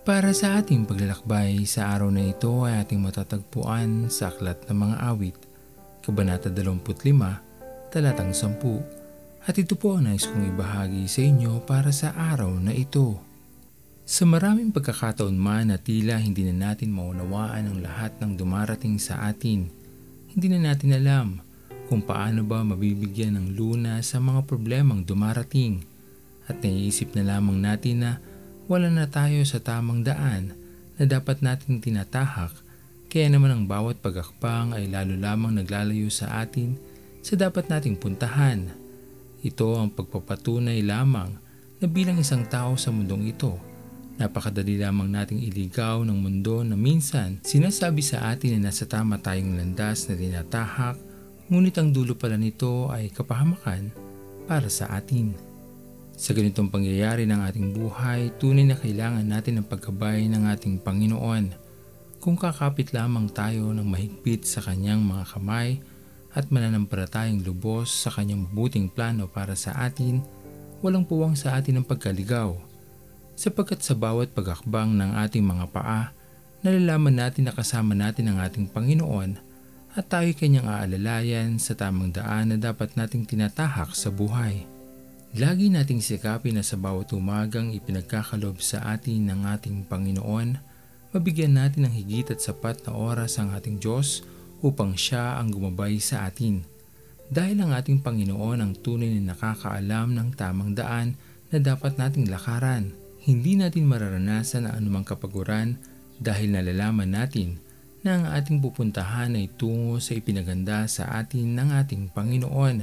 Para sa ating paglalakbay sa araw na ito ay ating matatagpuan sa Aklat ng Mga Awit, Kabanata 25, Talatang 10. At ito po ang nais kong ibahagi sa inyo para sa araw na ito. Sa maraming pagkakataon man na tila hindi na natin maunawaan ang lahat ng dumarating sa atin, hindi na natin alam kung paano ba mabibigyan ng luna sa mga problemang dumarating at naiisip na lamang natin na wala na tayo sa tamang daan na dapat nating tinatahak kaya naman ang bawat pagakpang ay lalo lamang naglalayo sa atin sa dapat nating puntahan. Ito ang pagpapatunay lamang na bilang isang tao sa mundong ito, napakadali lamang nating iligaw ng mundo na minsan sinasabi sa atin na nasa tama tayong landas na tinatahak ngunit ang dulo pala nito ay kapahamakan para sa atin. Sa ganitong pangyayari ng ating buhay, tunay na kailangan natin ang pagkabay ng ating Panginoon. Kung kakapit lamang tayo ng mahigpit sa kanyang mga kamay at mananampalatayang lubos sa kanyang mabuting plano para sa atin, walang puwang sa atin ang pagkaligaw. Sapagkat sa bawat pagakbang ng ating mga paa, nalalaman natin na kasama natin ang ating Panginoon at tayo kanyang aalalayan sa tamang daan na dapat nating tinatahak sa buhay. Lagi nating sikapin na sa bawat umagang ipinagkakalob sa atin ng ating Panginoon, mabigyan natin ng higit at sapat na oras ang ating Diyos upang siya ang gumabay sa atin. Dahil ang ating Panginoon ang tunay na nakakaalam ng tamang daan na dapat nating lakaran. Hindi natin mararanasan ang anumang kapaguran dahil nalalaman natin na ang ating pupuntahan ay tungo sa ipinaganda sa atin ng ating Panginoon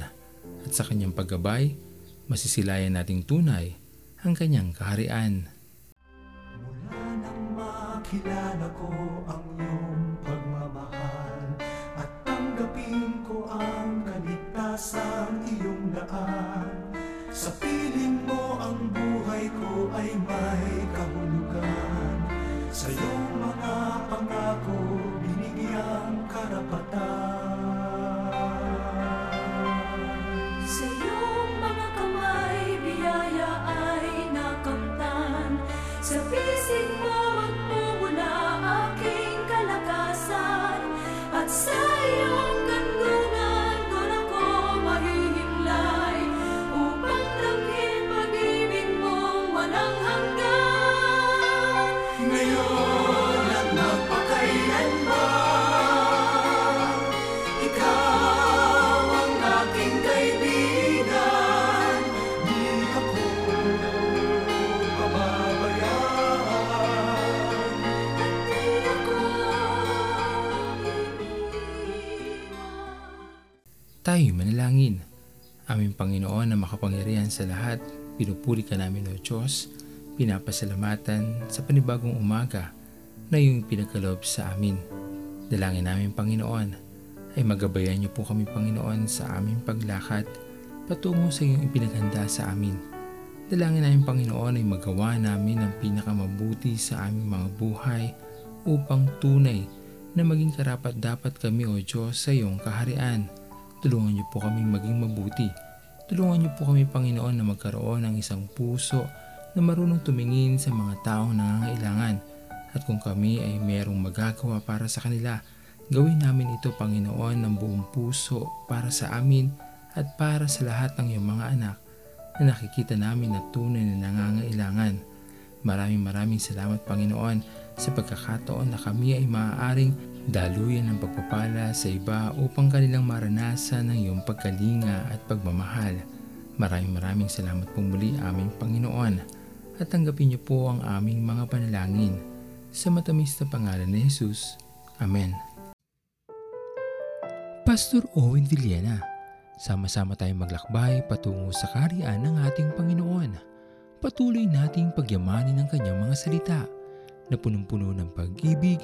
at sa kanyang paggabay masisilayan nating tunay ang kanyang kaharian. Mula nang makilala ko ang iyong Sa Tayo manalangin. Aming Panginoon na makapangyarihan sa lahat, pinupuri ka namin o Diyos, pinapasalamatan sa panibagong umaga na iyong pinagkaloob sa amin. Dalangin namin Panginoon ay magabayan niyo po kami Panginoon sa aming paglakad patungo sa iyong ipinaghanda sa amin. Dalangin namin Panginoon ay magawa namin ang pinakamabuti sa aming mga buhay upang tunay na maging karapat dapat kami o Diyos sa iyong kaharian. Tulungan niyo po kaming maging mabuti. Tulungan niyo po kami Panginoon na magkaroon ng isang puso na marunong tumingin sa mga taong nangangailangan at kung kami ay mayroong magagawa para sa kanila, gawin namin ito Panginoon ng buong puso para sa amin at para sa lahat ng iyong mga anak na nakikita namin na tunay na nangangailangan. Maraming maraming salamat Panginoon sa pagkakataon na kami ay maaaring daluyan ng pagpapala sa iba upang kanilang maranasan ang iyong pagkalinga at pagmamahal. Maraming maraming salamat po muli aming Panginoon at tanggapin niyo po ang aming mga panalangin. Sa matamis na pangalan ni Jesus. Amen. Pastor Owen Villena, sama-sama tayong maglakbay patungo sa kariyan ng ating Panginoon. Patuloy nating pagyamanin ang kanyang mga salita na punong-puno ng pag-ibig